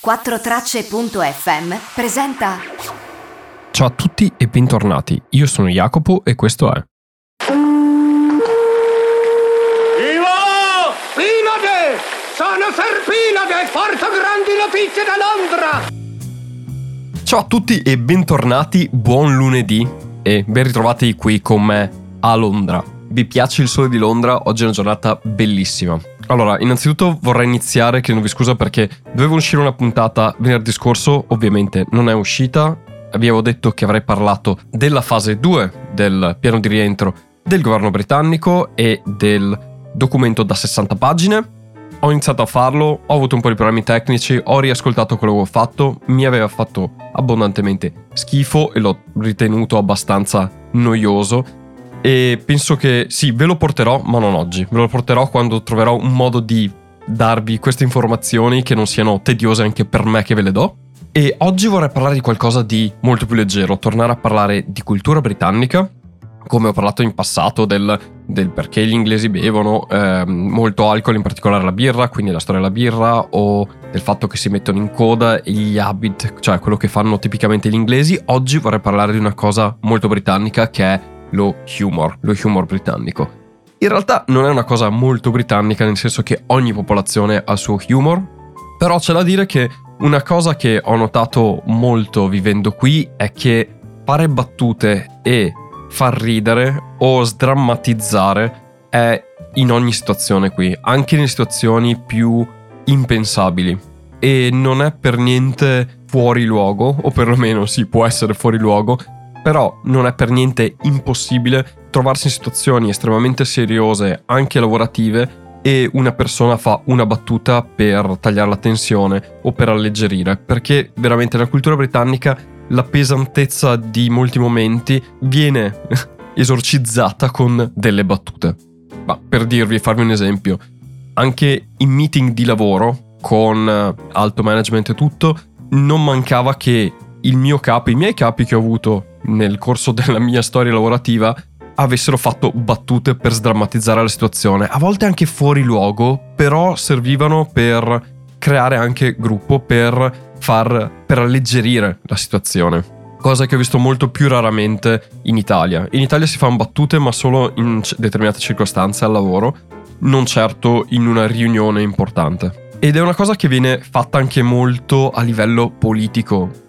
4Tracce.fm presenta. Ciao a tutti e bentornati. Io sono Jacopo e questo è. Vivo! Pinade! Sono Serpinade! Porto grandi notizie da Londra! Ciao a tutti e bentornati, buon lunedì e ben ritrovati qui con me a Londra. Vi piace il sole di Londra? Oggi è una giornata bellissima. Allora, innanzitutto vorrei iniziare chiedendovi scusa perché dovevo uscire una puntata venerdì scorso, ovviamente non è uscita. Vi avevo detto che avrei parlato della fase 2 del piano di rientro del governo britannico e del documento da 60 pagine. Ho iniziato a farlo, ho avuto un po' di problemi tecnici, ho riascoltato quello che ho fatto, mi aveva fatto abbondantemente schifo e l'ho ritenuto abbastanza noioso e penso che sì, ve lo porterò, ma non oggi. Ve lo porterò quando troverò un modo di darvi queste informazioni che non siano tediose anche per me che ve le do. E oggi vorrei parlare di qualcosa di molto più leggero, tornare a parlare di cultura britannica, come ho parlato in passato del, del perché gli inglesi bevono eh, molto alcol, in particolare la birra, quindi la storia della birra, o del fatto che si mettono in coda gli habit, cioè quello che fanno tipicamente gli inglesi. Oggi vorrei parlare di una cosa molto britannica che è lo humor, lo humor britannico. In realtà non è una cosa molto britannica, nel senso che ogni popolazione ha il suo humor, però c'è da dire che una cosa che ho notato molto vivendo qui è che fare battute e far ridere o sdrammatizzare è in ogni situazione qui, anche nelle situazioni più impensabili. E non è per niente fuori luogo, o perlomeno sì, può essere fuori luogo, però non è per niente impossibile trovarsi in situazioni estremamente seriose, anche lavorative, e una persona fa una battuta per tagliare la tensione o per alleggerire, perché veramente nella cultura britannica la pesantezza di molti momenti viene esorcizzata con delle battute. Ma per dirvi, e farvi un esempio, anche in meeting di lavoro con eh, alto management e tutto, non mancava che il mio capo, i miei capi che ho avuto nel corso della mia storia lavorativa avessero fatto battute per sdrammatizzare la situazione, a volte anche fuori luogo, però servivano per creare anche gruppo, per far per alleggerire la situazione. Cosa che ho visto molto più raramente in Italia. In Italia si fanno battute, ma solo in determinate circostanze al lavoro, non certo in una riunione importante. Ed è una cosa che viene fatta anche molto a livello politico.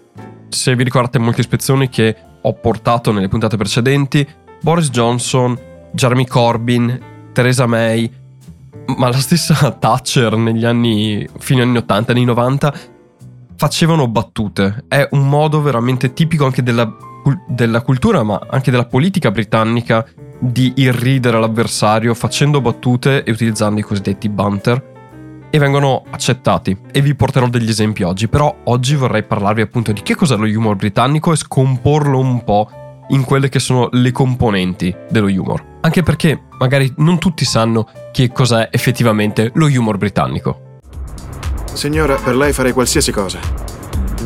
Se vi ricordate molte ispezioni che ho portato nelle puntate precedenti, Boris Johnson, Jeremy Corbyn, Theresa May, ma la stessa Thatcher negli anni, fine anni 80, anni 90, facevano battute. È un modo veramente tipico anche della, della cultura, ma anche della politica britannica, di irridere l'avversario facendo battute e utilizzando i cosiddetti banter e vengono accettati e vi porterò degli esempi oggi, però oggi vorrei parlarvi appunto di che cos'è lo humor britannico e scomporlo un po' in quelle che sono le componenti dello humor. Anche perché magari non tutti sanno che cos'è effettivamente lo humor britannico. Signora, per lei farei qualsiasi cosa.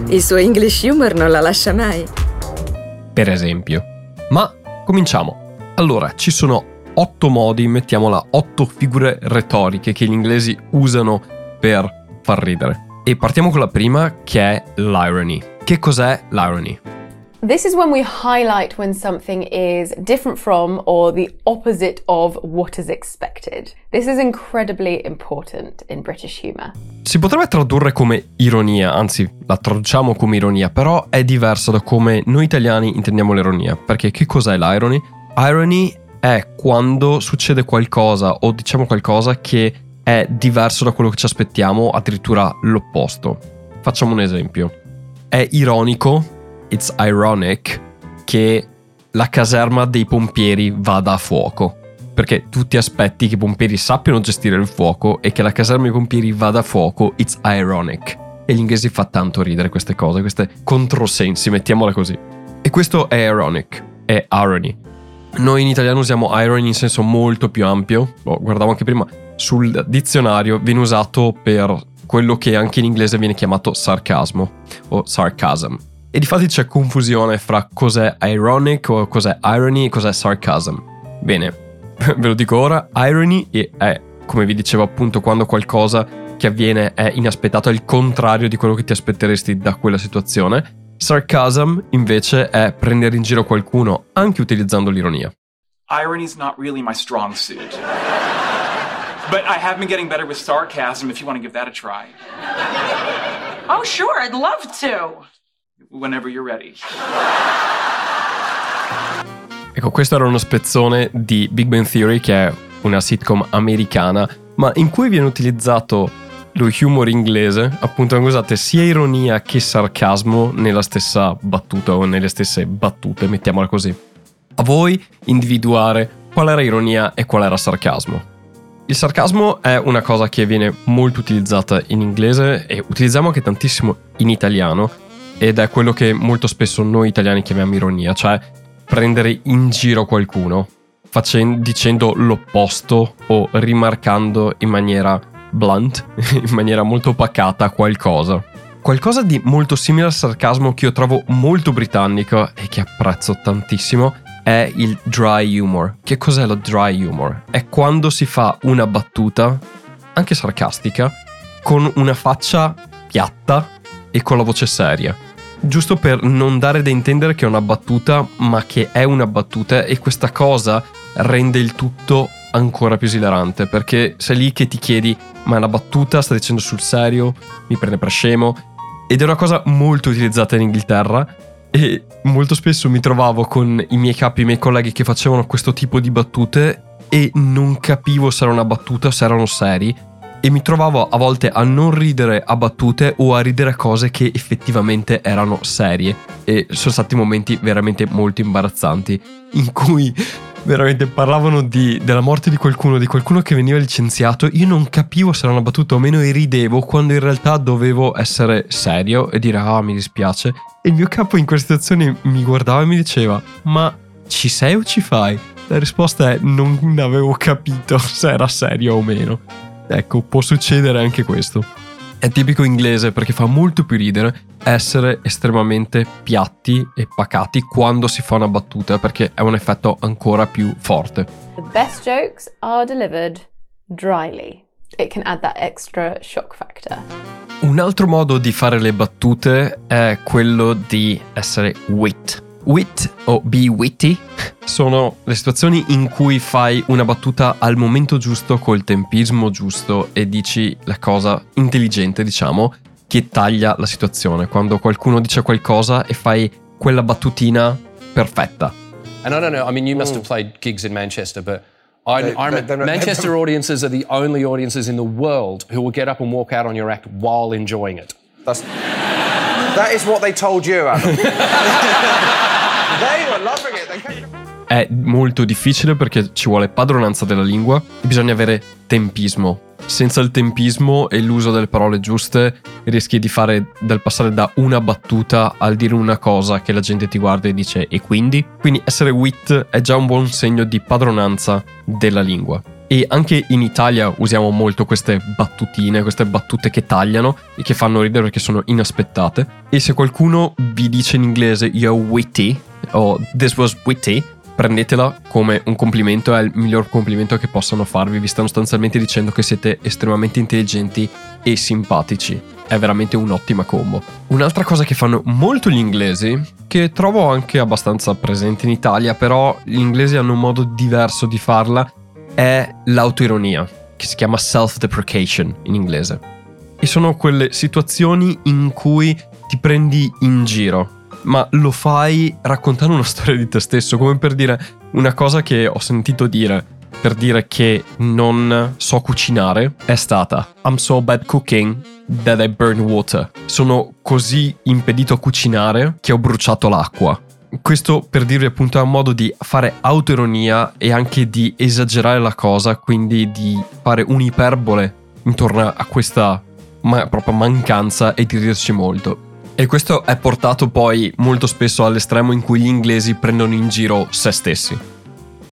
Il suo English humor non la lascia mai. Per esempio. Ma cominciamo. Allora, ci sono otto modi, mettiamola, otto figure retoriche che gli inglesi usano per far ridere. E partiamo con la prima che è l'irony. Che cos'è l'irony? This is when we highlight when something is different from or the opposite of what is expected. This is incredibly important in British humor. Si potrebbe tradurre come ironia, anzi la traduciamo come ironia, però è diverso da come noi italiani intendiamo l'ironia, perché che cos'è l'irony? Irony è quando succede qualcosa o diciamo qualcosa che è diverso da quello che ci aspettiamo, addirittura l'opposto. Facciamo un esempio. È ironico, it's ironic, che la caserma dei pompieri vada a fuoco. Perché tu ti aspetti che i pompieri sappiano gestire il fuoco e che la caserma dei pompieri vada a fuoco, it's ironic. E gli inglesi fa tanto ridere queste cose, queste controsensi, mettiamola così. E questo è ironic, è irony. Noi in italiano usiamo irony in senso molto più ampio, lo guardavo anche prima, sul dizionario viene usato per quello che anche in inglese viene chiamato sarcasmo o sarcasm. E di fatti c'è confusione fra cos'è ironic o cos'è irony e cos'è sarcasm. Bene, ve lo dico ora, irony è, come vi dicevo appunto, quando qualcosa che avviene è inaspettato, è il contrario di quello che ti aspetteresti da quella situazione. Sarcasm invece è prendere in giro qualcuno anche utilizzando l'ironia. Irony's not really my strong suit. But I have been getting better with sarcasm if you want to give that a try. Oh, sure, I'd love to. Whenever you're ready. Ecco, questo era uno spezzone di Big Bang Theory, che è una sitcom americana, ma in cui viene utilizzato lo humor inglese, appunto usate sia ironia che sarcasmo nella stessa battuta o nelle stesse battute, mettiamola così. A voi individuare qual era ironia e qual era sarcasmo. Il sarcasmo è una cosa che viene molto utilizzata in inglese e utilizziamo anche tantissimo in italiano ed è quello che molto spesso noi italiani chiamiamo ironia, cioè prendere in giro qualcuno facendo, dicendo l'opposto o rimarcando in maniera blunt, in maniera molto pacata qualcosa. Qualcosa di molto simile al sarcasmo che io trovo molto britannico e che apprezzo tantissimo è il dry humor. Che cos'è lo dry humor? È quando si fa una battuta, anche sarcastica, con una faccia piatta e con la voce seria. Giusto per non dare da intendere che è una battuta, ma che è una battuta e questa cosa rende il tutto ancora più esilarante perché sei lì che ti chiedi ma è una battuta, sta dicendo sul serio, mi prende per scemo? Ed è una cosa molto utilizzata in Inghilterra e molto spesso mi trovavo con i miei capi, i miei colleghi che facevano questo tipo di battute e non capivo se era una battuta o se erano seri e mi trovavo a volte a non ridere a battute o a ridere a cose che effettivamente erano serie e sono stati momenti veramente molto imbarazzanti in cui veramente parlavano di, della morte di qualcuno, di qualcuno che veniva licenziato, io non capivo se era una battuta o meno e ridevo quando in realtà dovevo essere serio e dire ah mi dispiace. E il mio capo in questa situazione mi guardava e mi diceva ma ci sei o ci fai? La risposta è non avevo capito se era serio o meno. Ecco, può succedere anche questo. È tipico inglese perché fa molto più ridere essere estremamente piatti e pacati quando si fa una battuta perché è un effetto ancora più forte. The best jokes are delivered dryly. It can add that extra shock factor. Un altro modo di fare le battute è quello di essere wit. Wit o be witty sono le situazioni in cui fai una battuta al momento giusto, col tempismo giusto e dici la cosa intelligente, diciamo, che taglia la situazione. Quando qualcuno dice qualcosa e fai quella battutina perfetta. And I don't know, I mean, you must have played gigs in Manchester, but I, They- I they- they're not- Manchester audiences are the only audiences in the world who will get up and walk out on your act while enjoying it. That's, that is what they told you, Adam. È molto difficile perché ci vuole padronanza della lingua e bisogna avere tempismo. Senza il tempismo e l'uso delle parole giuste rischi di fare del passare da una battuta al dire una cosa che la gente ti guarda e dice e quindi? Quindi essere wit è già un buon segno di padronanza della lingua. E anche in Italia usiamo molto queste battutine, queste battute che tagliano e che fanno ridere perché sono inaspettate. E se qualcuno vi dice in inglese you're witty o this was witty, prendetela come un complimento, è il miglior complimento che possano farvi. Vi stanno sostanzialmente dicendo che siete estremamente intelligenti e simpatici. È veramente un'ottima combo. Un'altra cosa che fanno molto gli inglesi, che trovo anche abbastanza presente in Italia, però gli inglesi hanno un modo diverso di farla, è l'autoironia, che si chiama self-deprecation in inglese. E sono quelle situazioni in cui ti prendi in giro, ma lo fai raccontando una storia di te stesso, come per dire una cosa che ho sentito dire per dire che non so cucinare è stata I'm so bad cooking that I burn water. Sono così impedito a cucinare che ho bruciato l'acqua. Questo per dirvi appunto è un modo di fare autoironia e anche di esagerare la cosa, quindi di fare un'iperbole intorno a questa ma- propria mancanza e di riderci molto. E questo è portato poi molto spesso all'estremo in cui gli inglesi prendono in giro se stessi.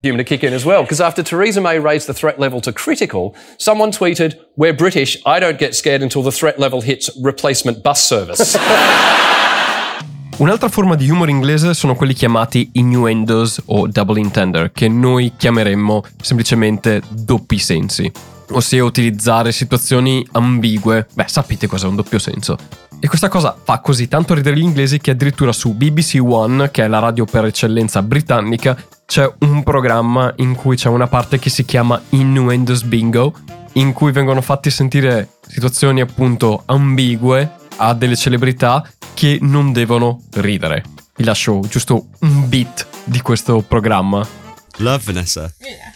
Human to kick in as well, because after Theresa May raised the threat level to critical, someone tweeted, We're British, I don't get scared until the threat level hits replacement bus service. Un'altra forma di humor inglese sono quelli chiamati innuendos o double intender, che noi chiameremmo semplicemente doppi sensi. Ossia utilizzare situazioni ambigue. Beh, sapete cos'è un doppio senso. E questa cosa fa così tanto ridere gli inglesi che addirittura su BBC One, che è la radio per eccellenza britannica, c'è un programma in cui c'è una parte che si chiama Innuendos Bingo, in cui vengono fatti sentire situazioni appunto ambigue a delle celebrità che non devono ridere. Vi lascio giusto un bit di questo programma. Love Vanessa. Yeah.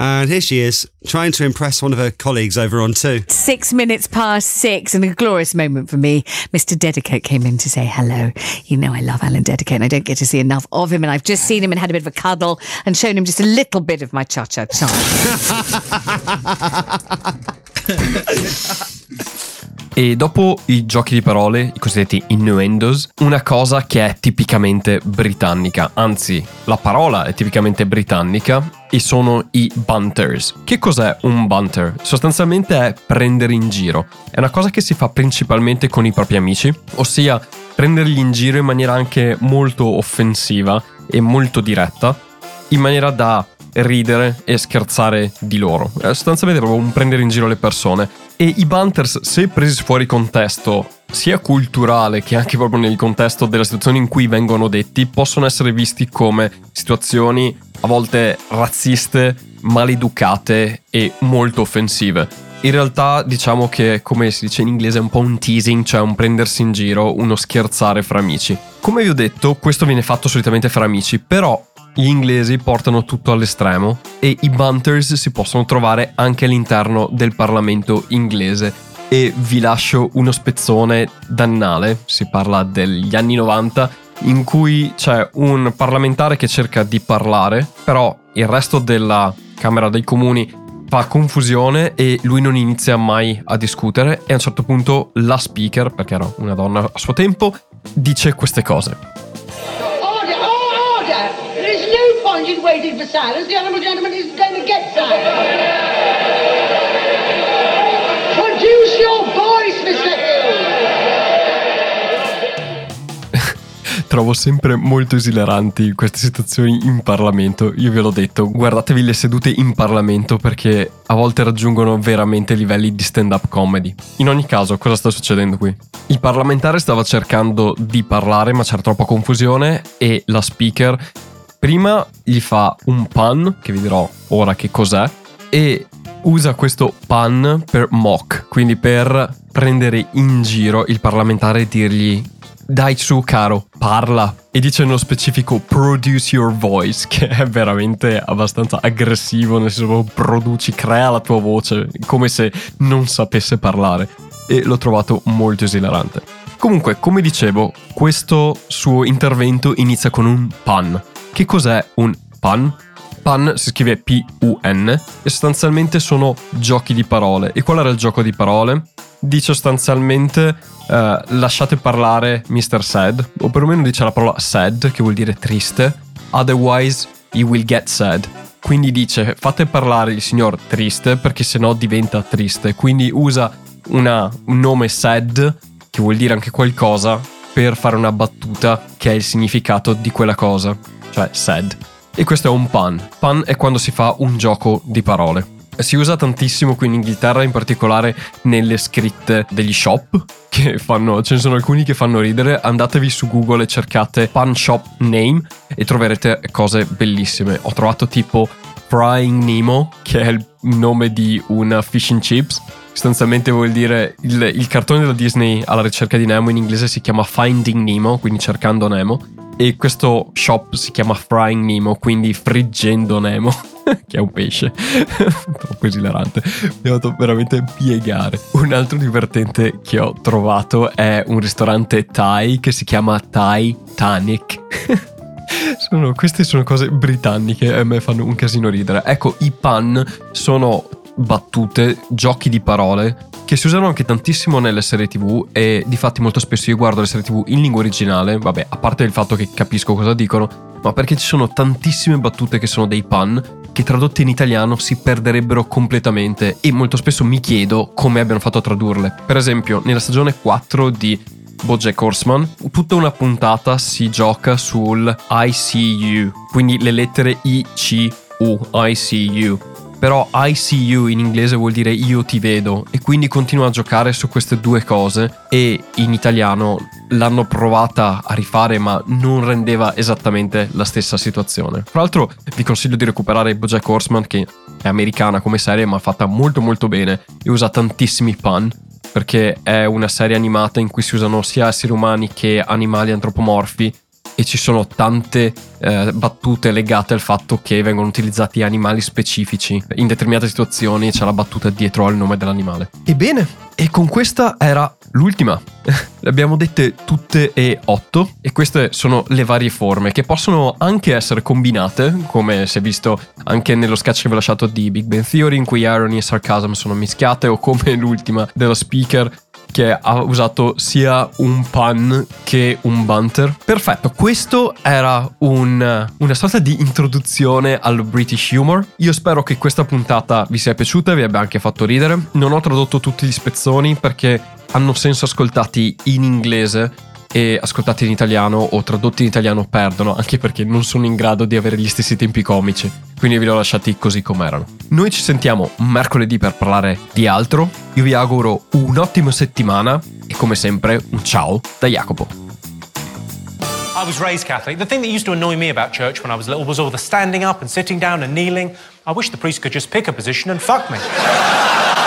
And here she is, trying to impress one of her colleagues over on two. Six minutes past six, and a glorious moment for me. Mr. Dedicate came in to say hello. You know, I love Alan Dedicate, and I don't get to see enough of him. And I've just seen him and had a bit of a cuddle and shown him just a little bit of my cha cha cha. E dopo i giochi di parole, i cosiddetti innuendos, una cosa che è tipicamente britannica, anzi la parola è tipicamente britannica e sono i bunters. Che cos'è un bunter? Sostanzialmente è prendere in giro. È una cosa che si fa principalmente con i propri amici, ossia prenderli in giro in maniera anche molto offensiva e molto diretta, in maniera da ridere e scherzare di loro. È sostanzialmente proprio un prendere in giro le persone. E i Bunters, se presi fuori contesto, sia culturale che anche proprio nel contesto della situazione in cui vengono detti, possono essere visti come situazioni a volte razziste, maleducate e molto offensive. In realtà diciamo che, come si dice in inglese, è un po' un teasing, cioè un prendersi in giro, uno scherzare fra amici. Come vi ho detto, questo viene fatto solitamente fra amici, però gli inglesi portano tutto all'estremo e i bunters si possono trovare anche all'interno del Parlamento inglese. E vi lascio uno spezzone dannale, si parla degli anni 90, in cui c'è un parlamentare che cerca di parlare, però il resto della Camera dei Comuni fa confusione e lui non inizia mai a discutere e a un certo punto la speaker, perché era una donna a suo tempo, dice queste cose. Waiting for silence. The honourable gentleman is going to get silence. Produce your voice, Mr. Hill. Trovo sempre molto esileranti queste situazioni in Parlamento. Io ve l'ho detto, guardatevi le sedute in Parlamento perché a volte raggiungono veramente livelli di stand-up comedy. In ogni caso, cosa sta succedendo qui? Il parlamentare stava cercando di parlare, ma c'era troppa confusione e la speaker Prima gli fa un pun, che vi dirò ora che cos'è, e usa questo pun per mock, quindi per prendere in giro il parlamentare e dirgli dai su caro, parla. E dice nello specifico produce your voice, che è veramente abbastanza aggressivo, nel senso produci, crea la tua voce, come se non sapesse parlare. E l'ho trovato molto esilarante. Comunque, come dicevo, questo suo intervento inizia con un pun. Che cos'è un pun? Pun si scrive P-U-N e sostanzialmente sono giochi di parole. E qual era il gioco di parole? Dice sostanzialmente uh, lasciate parlare Mr. Sad, o perlomeno dice la parola sad, che vuol dire triste, otherwise you will get sad. Quindi dice fate parlare il signor triste perché sennò diventa triste. Quindi usa una, un nome sad, che vuol dire anche qualcosa, per fare una battuta che è il significato di quella cosa cioè sad. E questo è un pun. Pun è quando si fa un gioco di parole. Si usa tantissimo qui in Inghilterra, in particolare nelle scritte degli shop, che fanno, ce ne sono alcuni che fanno ridere. Andatevi su Google e cercate pun shop name e troverete cose bellissime. Ho trovato tipo Frying Nemo, che è il nome di una fish and chips. Sostanzialmente vuol dire il, il cartone della Disney alla ricerca di Nemo in inglese si chiama Finding Nemo, quindi cercando Nemo e questo shop si chiama Frying Nemo, quindi friggendo Nemo, che è un pesce. Troppo esilarante. Mi ha fatto veramente piegare. Un altro divertente che ho trovato è un ristorante Thai che si chiama Thai Tanic. sono, queste sono cose britanniche e a me fanno un casino ridere. Ecco, i pan sono battute, giochi di parole che si usano anche tantissimo nelle serie tv e di fatti molto spesso io guardo le serie tv in lingua originale, vabbè, a parte il fatto che capisco cosa dicono, ma perché ci sono tantissime battute che sono dei pun che tradotte in italiano si perderebbero completamente e molto spesso mi chiedo come abbiano fatto a tradurle. Per esempio, nella stagione 4 di Bojack Horseman, tutta una puntata si gioca sul ICU, quindi le lettere I, C, U, ICU però I see you in inglese vuol dire io ti vedo e quindi continuo a giocare su queste due cose e in italiano l'hanno provata a rifare ma non rendeva esattamente la stessa situazione. Tra l'altro vi consiglio di recuperare Bojack Horseman che è americana come serie ma fatta molto molto bene e usa tantissimi pun perché è una serie animata in cui si usano sia esseri umani che animali antropomorfi e ci sono tante eh, battute legate al fatto che vengono utilizzati animali specifici. In determinate situazioni c'è la battuta dietro al nome dell'animale. Ebbene, e con questa era l'ultima. Le abbiamo dette tutte e otto e queste sono le varie forme che possono anche essere combinate, come si è visto anche nello sketch che vi ho lasciato di Big Bang Theory in cui irony e sarcasm sono mischiate o come l'ultima dello speaker che ha usato sia un pun che un banter. Perfetto, questo era un, una sorta di introduzione al British humor. Io spero che questa puntata vi sia piaciuta e vi abbia anche fatto ridere. Non ho tradotto tutti gli spezzoni perché hanno senso ascoltati in inglese e ascoltati in italiano o tradotti in italiano perdono, anche perché non sono in grado di avere gli stessi tempi comici. Quindi vi li ho lasciati così com'erano. Noi ci sentiamo mercoledì per parlare di altro. Io vi auguro un'ottima settimana e come sempre un ciao da Jacopo. I was raised Catholic. The thing that used to annoy me about church when I was little was all the standing up and sitting down and kneeling. I wish the priest could just pick a position and fuck me.